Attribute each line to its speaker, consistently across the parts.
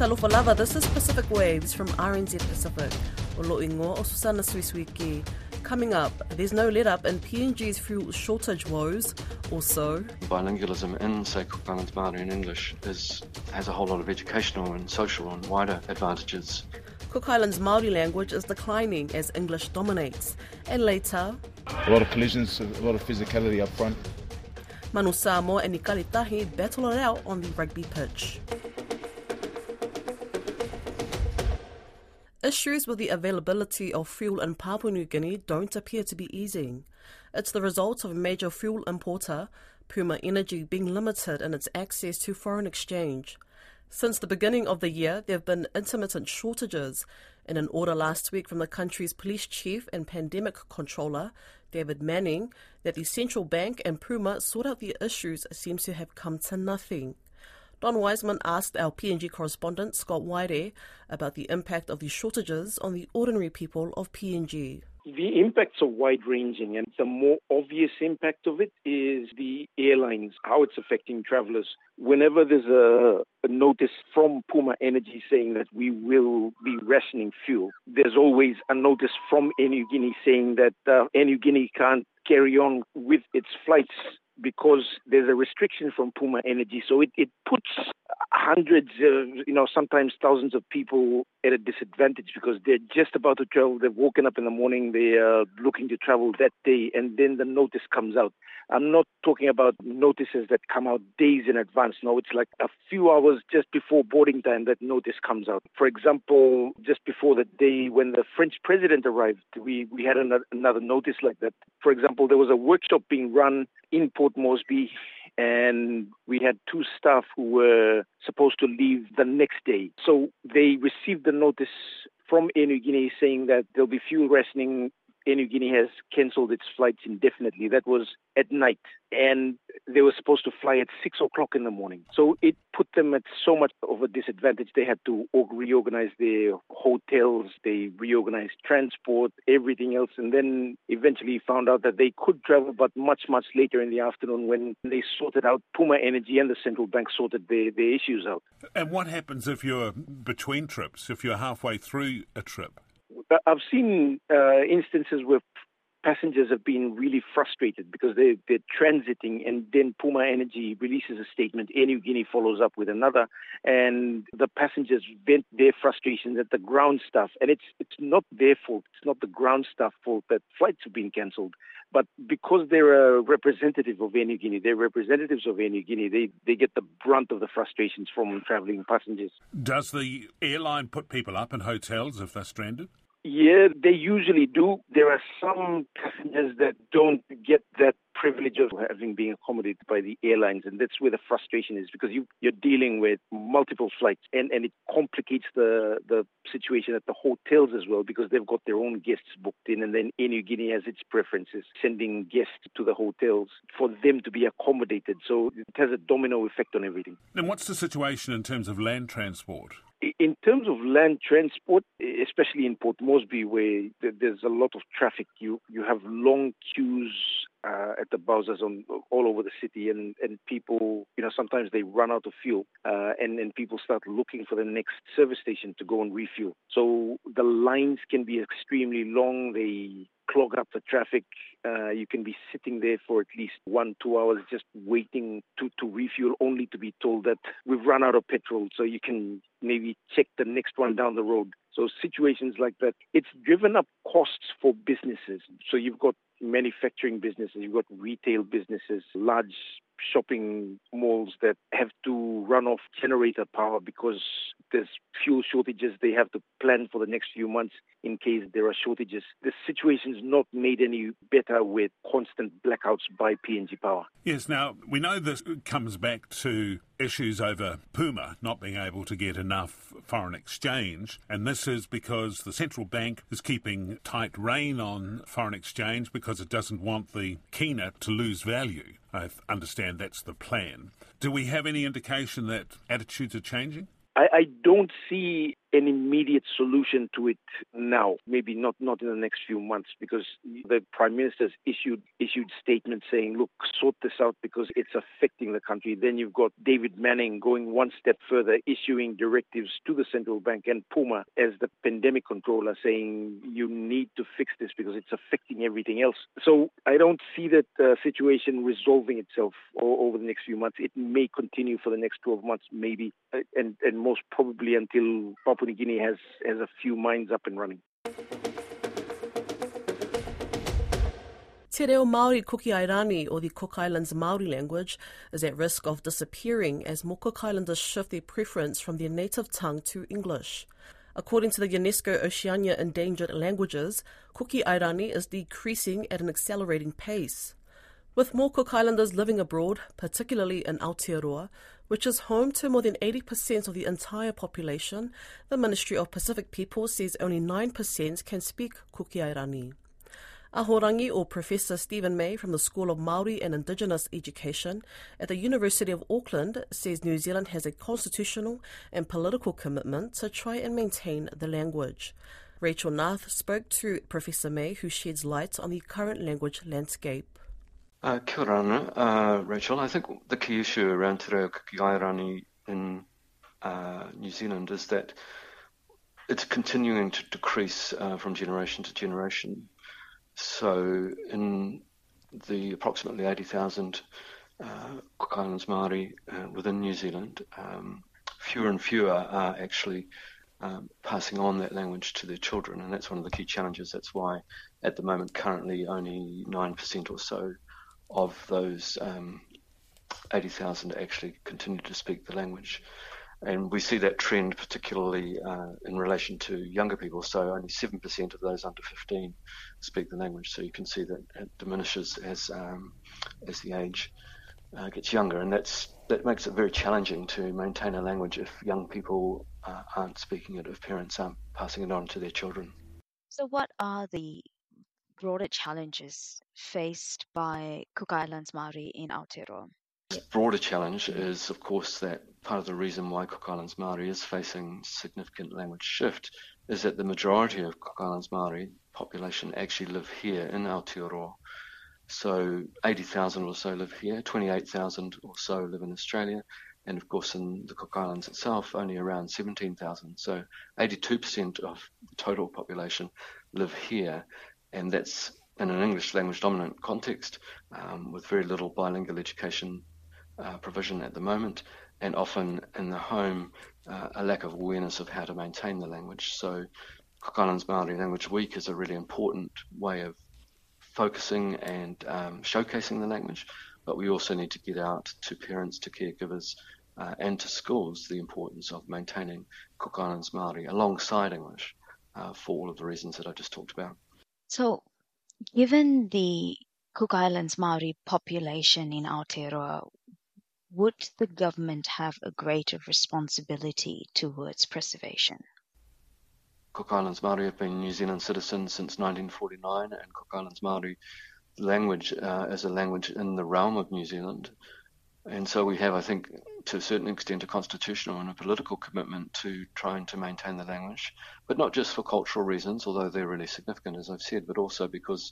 Speaker 1: Talofa lava, this is Pacific Waves from RNZ Pacific. Olo ingo o Susana Suisuiki. Coming up, there's no let up in PNG's fuel shortage woes. Also,
Speaker 2: bilingualism in, say, Cook Islands Māori and English is has a whole lot of educational and social and wider advantages.
Speaker 1: Cook Islands Māori language is declining as English dominates. And later,
Speaker 3: A lot of collisions, a lot of physicality up front.
Speaker 1: Manu Samoa and Nikari Tahi battle it out on the rugby pitch. Issues with the availability of fuel in Papua New Guinea don't appear to be easing. It's the result of major fuel importer, Puma Energy, being limited in its access to foreign exchange. Since the beginning of the year, there have been intermittent shortages. In an order last week from the country's police chief and pandemic controller, David Manning, that the central bank and Puma sort out the issues seems to have come to nothing. Don Wiseman asked our PNG correspondent Scott Waide about the impact of these shortages on the ordinary people of PNG.
Speaker 4: The impacts are wide ranging, and the more obvious impact of it is the airlines, how it's affecting travelers. Whenever there's a, a, notice from Puma Energy saying that we will be rationing fuel, there's always a notice from Air Niugini saying that uh, Air Niugini can't carry on with its flights because there's a restriction from Puma Energy. So it, it puts hundreds, of, you know, sometimes thousands of people at a disadvantage because they're just about to travel. They've woken up in the morning, they're looking to travel that day, and then the notice comes out. I'm not talking about notices that come out days in advance. No, it's like a few hours just before boarding time that notice comes out. For example, just before the day when the French president arrived, we, we had another notice like that. For example, there was a workshop being run in Port Moresby and we had two staff who were supposed to leave the next day. So they received the notice from Air Niugini saying that there'll be fuel rationing Air Guinea has cancelled its flights indefinitely. That was at night, and they were supposed to fly at six o'clock in the morning. So it put them at so much of a disadvantage. They had to reorganize their hotels, they reorganized transport, everything else, and then eventually found out that they could travel, but much, much later in the afternoon when they sorted out Puma Energy and the central bank sorted their, their issues out.
Speaker 5: And what happens if you're between trips, if you're halfway through a trip?
Speaker 4: I've seen uh, instances where passengers have been really frustrated because they, they're transiting and then Puma Energy releases a statement, Air Niugini follows up with another, and the passengers vent their frustrations at the ground staff. And it's, it's not their fault, it's not the ground staff fault that flights have been cancelled. But because they're a representative of Air Niugini, they're representatives of Air Niugini, they, they get the brunt of the frustrations from travelling passengers.
Speaker 5: Does the airline put people up in hotels if they're stranded?
Speaker 4: Yeah, they usually do. There are some passengers that don't get that privilege of having been accommodated by the airlines, and that's where the frustration is because you, you're dealing with multiple flights, and, and it complicates the the situation at the hotels as well because they've got their own guests booked in, and then Air Guinea has its preferences, sending guests to the hotels for them to be accommodated. So it has a domino effect on everything.
Speaker 5: And what's the situation in terms of land transport?
Speaker 4: In terms of land transport, especially in Port Moresby, where there's a lot of traffic, you you have long queues uh, at the Bowsers on all over the city, and, and people, you know, sometimes they run out of fuel, uh, and and people start looking for the next service station to go and refuel. So the lines can be extremely long. They clog up the traffic. Uh, you can be sitting there for at least one, two hours just waiting to, to refuel, only to be told that we've run out of petrol. So you can maybe check the next one down the road. So situations like that, it's driven up costs for businesses. So you've got manufacturing businesses, you've got retail businesses, large shopping malls that have to run off generator power because there's fuel shortages. They have to plan for the next few months in case there are shortages. The situation is not made any better with constant blackouts by PNG Power.
Speaker 5: Yes, now we know this comes back to issues over Puma not being able to get enough foreign exchange, and this is because the central bank is keeping tight rein on foreign exchange because it doesn't want the kina to lose value. I understand that's the plan. Do we have any indication that attitudes are changing?
Speaker 4: I, I don't see an immediate solution to it now, maybe not, not in the next few months, because the Prime Minister's issued issued statements saying, look, sort this out because it's affecting the country. Then you've got David Manning going one step further, issuing directives to the central bank and Puma as the pandemic controller saying you need to fix this because it's affecting everything else. So I don't see that uh, situation resolving itself over the next few months. It may continue for the next 12 months, maybe, uh, and, and most probably until Papua New Guinea has, has a few mines up and running.
Speaker 1: Te reo Māori Kuki or the Cook Islands Māori language, is at risk of disappearing as more Cook Islanders shift their preference from their native tongue to English. According to the UNESCO Oceania Endangered Languages, Kuki Airani is decreasing at an accelerating pace. With more Cook Islanders living abroad, particularly in Aotearoa, which is home to more than 80% of the entire population, the Ministry of Pacific Peoples says only 9% can speak Kuki Airani. Ahorangi or Professor Stephen May from the School of Maori and Indigenous Education at the University of Auckland says New Zealand has a constitutional and political commitment to try and maintain the language. Rachel Nath spoke to Professor May, who sheds light on the current language landscape.
Speaker 2: Uh, kia uh, Rachel. I think the key issue around Te Reo Kuki in uh, New Zealand is that it's continuing to decrease uh, from generation to generation. So, in the approximately 80,000 uh, Cook Islands Māori uh, within New Zealand, um, fewer and fewer are actually um, passing on that language to their children, and that's one of the key challenges. That's why, at the moment, currently only 9% or so of those um, 80,000 actually continue to speak the language. And we see that trend particularly uh, in relation to younger people. So only 7% of those under 15 speak the language. So you can see that it diminishes as um, as the age uh, gets younger, and that's that makes it very challenging to maintain a language if young people uh, aren't speaking it, if parents aren't passing it on to their children.
Speaker 6: So, what are the broader challenges faced by Cook Islands Maori in Aotearoa?
Speaker 2: Broader challenge is, of course, that part of the reason why Cook Islands Maori is facing significant language shift is that the majority of Cook Islands Maori population actually live here in Aotearoa. So 80,000 or so live here, 28,000 or so live in Australia, and of course in the Cook Islands itself, only around 17,000. So 82% of the total population live here, and that's in an English language dominant context um, with very little bilingual education uh, provision at the moment, and often in the home, uh, a lack of awareness of how to maintain the language. So, Cook Islands Māori Language Week is a really important way of focusing and um, showcasing the language, but we also need to get out to parents, to caregivers, uh, and to schools the importance of maintaining Cook Islands Māori alongside English uh, for all of the reasons that I just talked about.
Speaker 6: So, given the Cook Islands Maori population in Aotearoa, would the government have a greater responsibility towards preservation?
Speaker 2: Cook Islands Maori have been New Zealand citizens since 1949, and Cook Islands Maori language uh, as a language in the realm of New Zealand. And so we have, I think, to a certain extent, a constitutional and a political commitment to trying to maintain the language, but not just for cultural reasons, although they're really significant, as I've said, but also because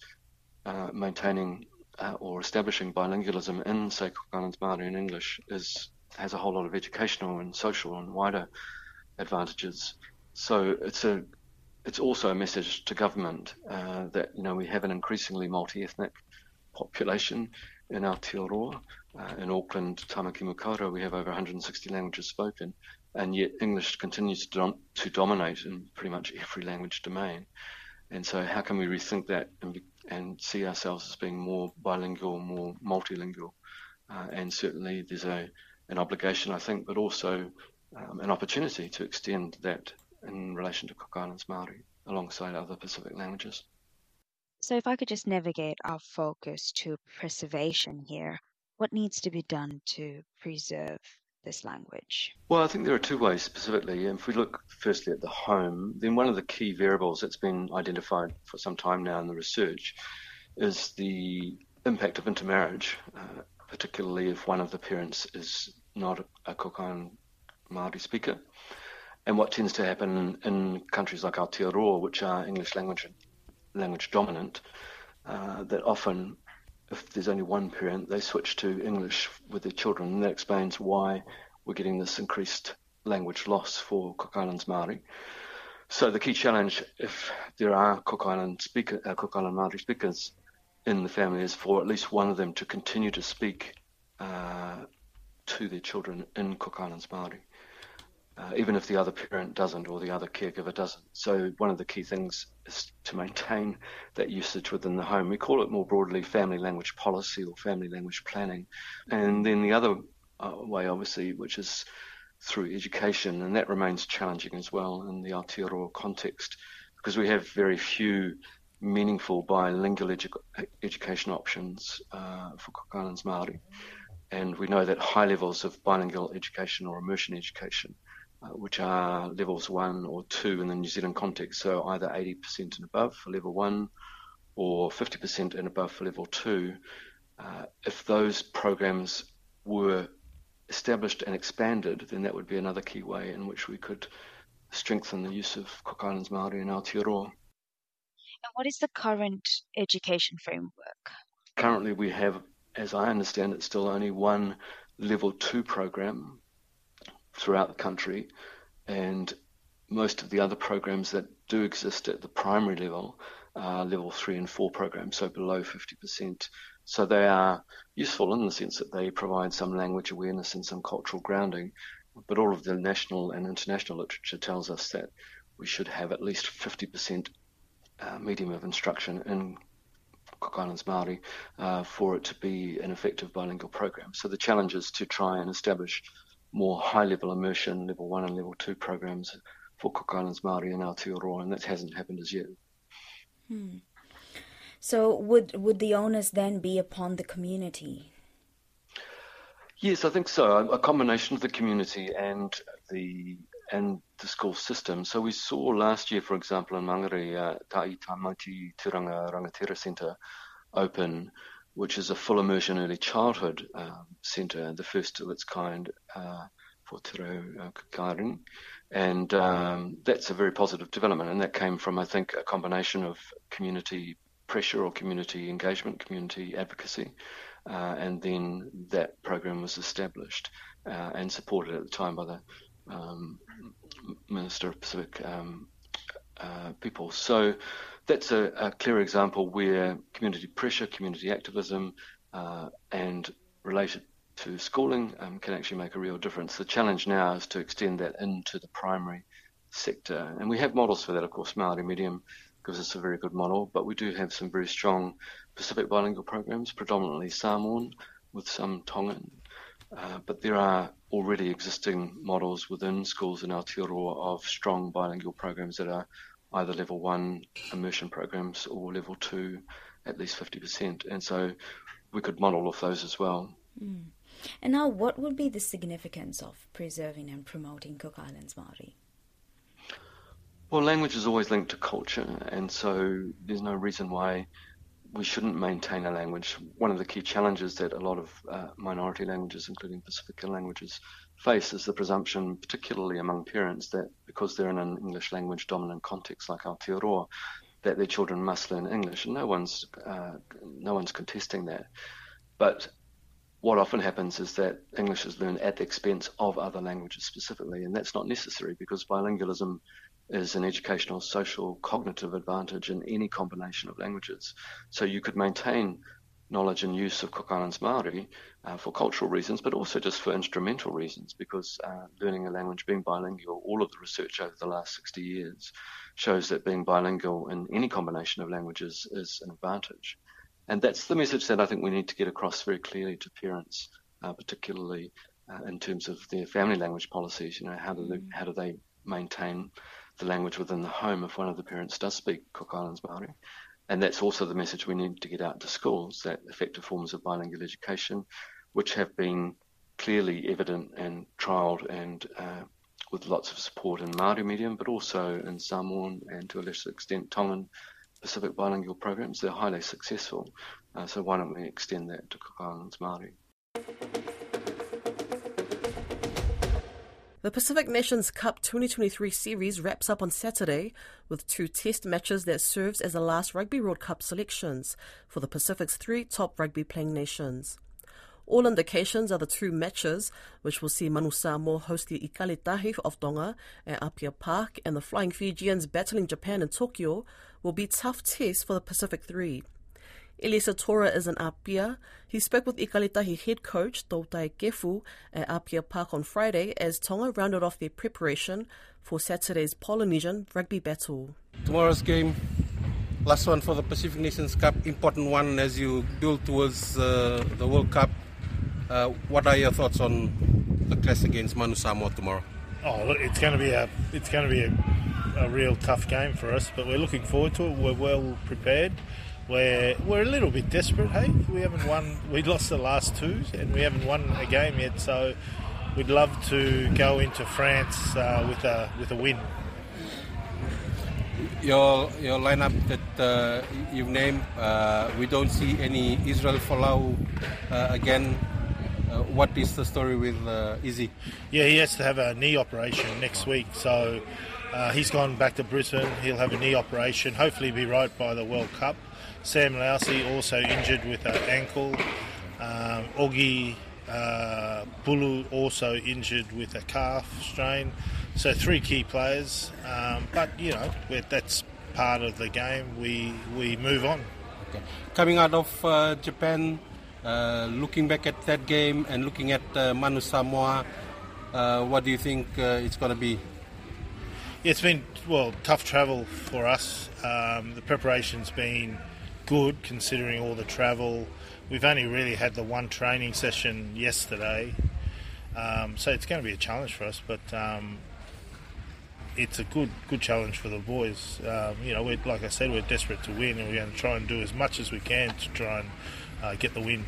Speaker 2: uh, maintaining uh, or establishing bilingualism in, say, Cook Islands Māori and English is has a whole lot of educational and social and wider advantages. So it's a it's also a message to government uh, that you know we have an increasingly multi-ethnic population in Aotearoa. Uh, in Auckland, Tamaki Makaurau, we have over 160 languages spoken, and yet English continues to, dom- to dominate in pretty much every language domain. And so, how can we rethink that and, be, and see ourselves as being more bilingual, more multilingual? Uh, and certainly, there's a an obligation, I think, but also um, an opportunity to extend that in relation to Cook Islands Maori alongside other Pacific languages.
Speaker 6: So, if I could just navigate our focus to preservation here, what needs to be done to preserve this language?
Speaker 2: Well, I think there are two ways specifically. If we look firstly at the home, then one of the key variables that's been identified for some time now in the research is the impact of intermarriage, uh, particularly if one of the parents is not a, Island Māori speaker. And what tends to happen in, in countries like Aotearoa, which are English language language dominant, uh, that often, if there's only one parent, they switch to English with their children, and that explains why we're getting this increased language loss for Cook Islands Māori. So the key challenge, if there are Cook Island speaker, uh, Cook Island Māori speakers in the family, is for at least one of them to continue to speak uh, to their children in Cook Islands Māori, uh, even if the other parent doesn't or the other caregiver doesn't. So one of the key things is to maintain that usage within the home. We call it more broadly family language policy or family language planning. And then the other uh, way, obviously, which is through education, and that remains challenging as well in the Aotearoa context because we have very few meaningful bilingual edu- education options uh, for Cook Islands Māori. And we know that high levels of bilingual education or immersion education, uh, which are levels one or two in the New Zealand context, so either 80% and above for level one or 50% and above for level two, uh, if those programs were established and expanded, then that would be another key way in which we could strengthen the use of Cook Islands Māori in Aotearoa.
Speaker 6: And what is the current education framework?
Speaker 2: Currently, we have, as I understand it, still only one level two program throughout the country, and most of the other programs that do exist at the primary level are level three and four programs, so below 50%. So they are useful in the sense that they provide some language awareness and some cultural grounding, but all of the national and international literature tells us that we should have at least 50% uh, medium of instruction in Cook Islands Māori uh, for it to be an effective bilingual program. So the challenge is to try and establish more high level immersion, level one and level two programs for Cook Islands Māori and Aotearoa, and that hasn't happened as yet.
Speaker 7: Hmm. So would would the onus then be upon the community?
Speaker 2: Yes, I think so. A combination of the community and the and the school system. So we saw last year, for example, in Mangere, uh, Tai Tamaiti Turanga Rangatira Centre open, which is a full immersion early childhood um, centre, the first of its kind uh, for Te Reo uh, And um, that's a very positive development. And that came from, I think, a combination of community pressure or community engagement, community advocacy. Uh, and then that program was established uh, and supported at the time by the um, Minister of Pacific um, uh, People. So that's a, a, clear example where community pressure, community activism, uh, and related to schooling um, can actually make a real difference. The challenge now is to extend that into the primary sector. And we have models for that, of course. Māori Medium gives us a very good model, but we do have some very strong Pacific bilingual programs, predominantly Samoan with some Tongan. Uh, but there are already existing models within schools in Aotearoa of strong bilingual programs that are either level one immersion programs or level two, at least 50%. And so we could model off those as well.
Speaker 7: Mm. And now, what would be the significance of preserving and promoting Cook Islands Māori?
Speaker 2: Well, language is always linked to culture, and so there's no reason why we shouldn't maintain a language. One of the key challenges that a lot of uh, minority languages, including Pacific languages, face is the presumption, particularly among parents, that because they're in an English language dominant context like Aotearoa, that their children must learn English, and no one's uh, no one's contesting that. But what often happens is that English is learned at the expense of other languages specifically, and that's not necessary because bilingualism is an educational, social, cognitive advantage in any combination of languages. So you could maintain knowledge and use of Cook Islands Māori uh, for cultural reasons, but also just for instrumental reasons, because uh, learning a language, being bilingual, all of the research over the last 60 years shows that being bilingual in any combination of languages is an advantage. And that's the message that I think we need to get across very clearly to parents, uh, particularly uh, in terms of their family language policies. You know, how do they, how do they maintain the language within the home if one of the parents does speak Cook Islands Māori? And that's also the message we need to get out to schools that effective forms of bilingual education, which have been clearly evident and trialled and uh, with lots of support in Māori medium, but also in Samoan and to a lesser extent Tongan Pacific bilingual programs. They're highly successful. Uh, so why don't we extend that to Cook Islands Māori?
Speaker 1: The Pacific Nations Cup 2023 series wraps up on Saturday with two test matches that serves as the last Rugby World Cup selections for the Pacific's three top rugby playing nations. All indications are the two matches, which will see Manu Samoa host the Ikaletahi of Tonga at Apia Park and the Flying Fijians battling Japan in Tokyo, will be tough tests for the Pacific Three. Elisa Tora is an Apia. He spoke with Ikaletahi head coach Toutai Kefu at Apia Park on Friday as Tonga rounded off their preparation for Saturday's Polynesian rugby battle.
Speaker 8: Tomorrow's game, last one for the Pacific Nations Cup, important one as you build towards uh, the World Cup. Uh, what are your thoughts on the clash against Manu Samoa tomorrow?
Speaker 9: Oh, look, it's going to be a it's going to be a, a real tough game for us, but we're looking forward to it. We're well prepared. We're we're a little bit desperate. Hey, we haven't won. We lost the last two, and we haven't won a game yet. So we'd love to go into France uh, with a with a win.
Speaker 8: Your your lineup that uh, you've named, uh, we don't see any Israel Folau uh, again. Uh, what is the story with uh, Izzy?
Speaker 9: Yeah, he has to have a knee operation next week, so uh, he's gone back to Brisbane. He'll have a knee operation. Hopefully, be right by the World Cup. Sam Lousi also injured with an ankle. Um, Ogi uh, Bulu also injured with a calf strain. So three key players, um, but you know that's part of the game. We we move on.
Speaker 8: Okay. Coming out of uh, Japan, uh, looking back at that game and looking at uh, Manu Samoa, uh, what do you think uh, it's going to be?
Speaker 9: It's been well tough travel for us. Um, the preparation's been good considering all the travel. We've only really had the one training session yesterday, um, so it's going to be a challenge for us. But um, it's a good good challenge for the boys. Um, you know, we're, like I said, we're desperate to win, and we're going to try and do as much as we can to try and uh, get the win.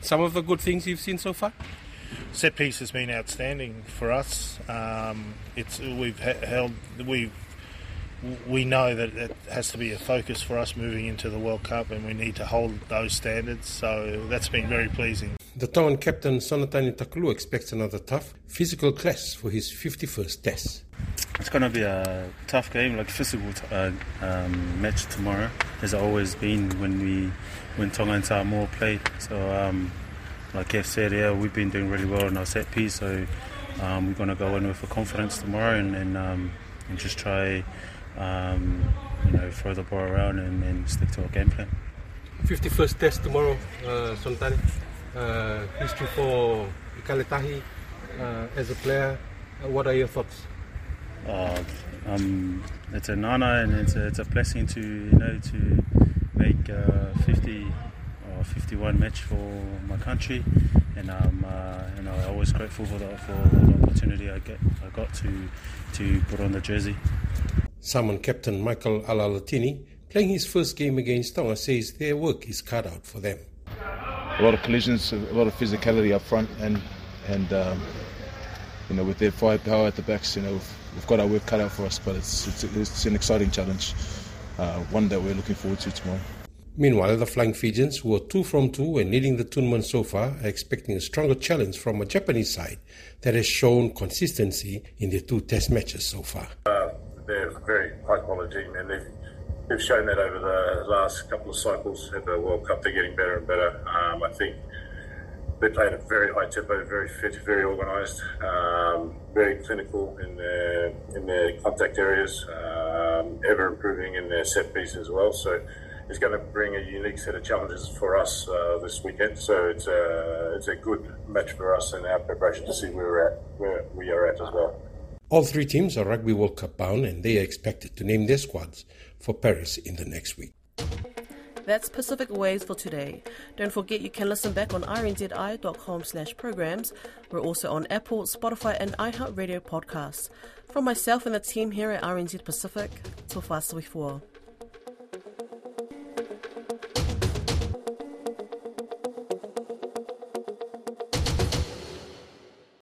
Speaker 8: Some of the good things you've seen so far.
Speaker 9: Set piece has been outstanding for us. Um, it's we've held we've we know that it has to be a focus for us moving into the World Cup, and we need to hold those standards. So that's been very pleasing.
Speaker 8: The Tongan captain Sonatane Takulua expects another tough physical clash for his 51st test.
Speaker 10: It's going to be a tough game, like physical t- uh, um, match tomorrow, as it always been when we when Tonga and Samoa play. So, um, like Kev said, yeah, we've been doing really well in our set piece. So um, we're going to go in with a confidence tomorrow and and, um, and just try, um, you know, throw the ball around and, and, stick to our game plan.
Speaker 8: 51st test tomorrow, uh, Sonatane. Uh, history for Ikaletahi uh, as a player. Uh, what are your thoughts?
Speaker 10: Uh, um, it's an honor and it's a, it's a blessing to you know to make uh, 50 or 51 match for my country, and um, uh, you know I'm always grateful for the, for the opportunity I get I got to to put on the jersey.
Speaker 8: Samoan captain Michael Alaalatoa, playing his first game against Tonga, says their work is cut out for them.
Speaker 3: A lot of collisions, a lot of physicality up front, and and um, you know with their firepower at the backs, you know we've, we've, got our work cut out for us. But it's it's, it's an exciting challenge, uh, one that we're looking forward to tomorrow.
Speaker 8: Meanwhile, the Flying Fijians, who are two from two and leading the tournament so far, are expecting a stronger challenge from a Japanese side that has shown consistency in their two test matches so far.
Speaker 11: They're very high quality team and they've, they've shown that over the last couple of cycles at the World Cup. They're getting better and better. Um, I think they play at a very high tempo, very fit, very organised, um, very clinical in their in their contact areas, um, ever improving in their set piece as well. So it's going to bring a unique set of challenges for us uh, this weekend. So it's a it's a good match for us in our preparation to see where we're at, where we are at as well.
Speaker 8: All three teams are Rugby World Cup bound, and they are expected to name their squads for Paris in the next week.
Speaker 1: That's Pacific Waves for today. Don't forget you can listen back on rnzi.com slash programs. We're also on Apple, Spotify and iHeartRadio podcasts. From myself and the team here at RNZ Pacific, fast before.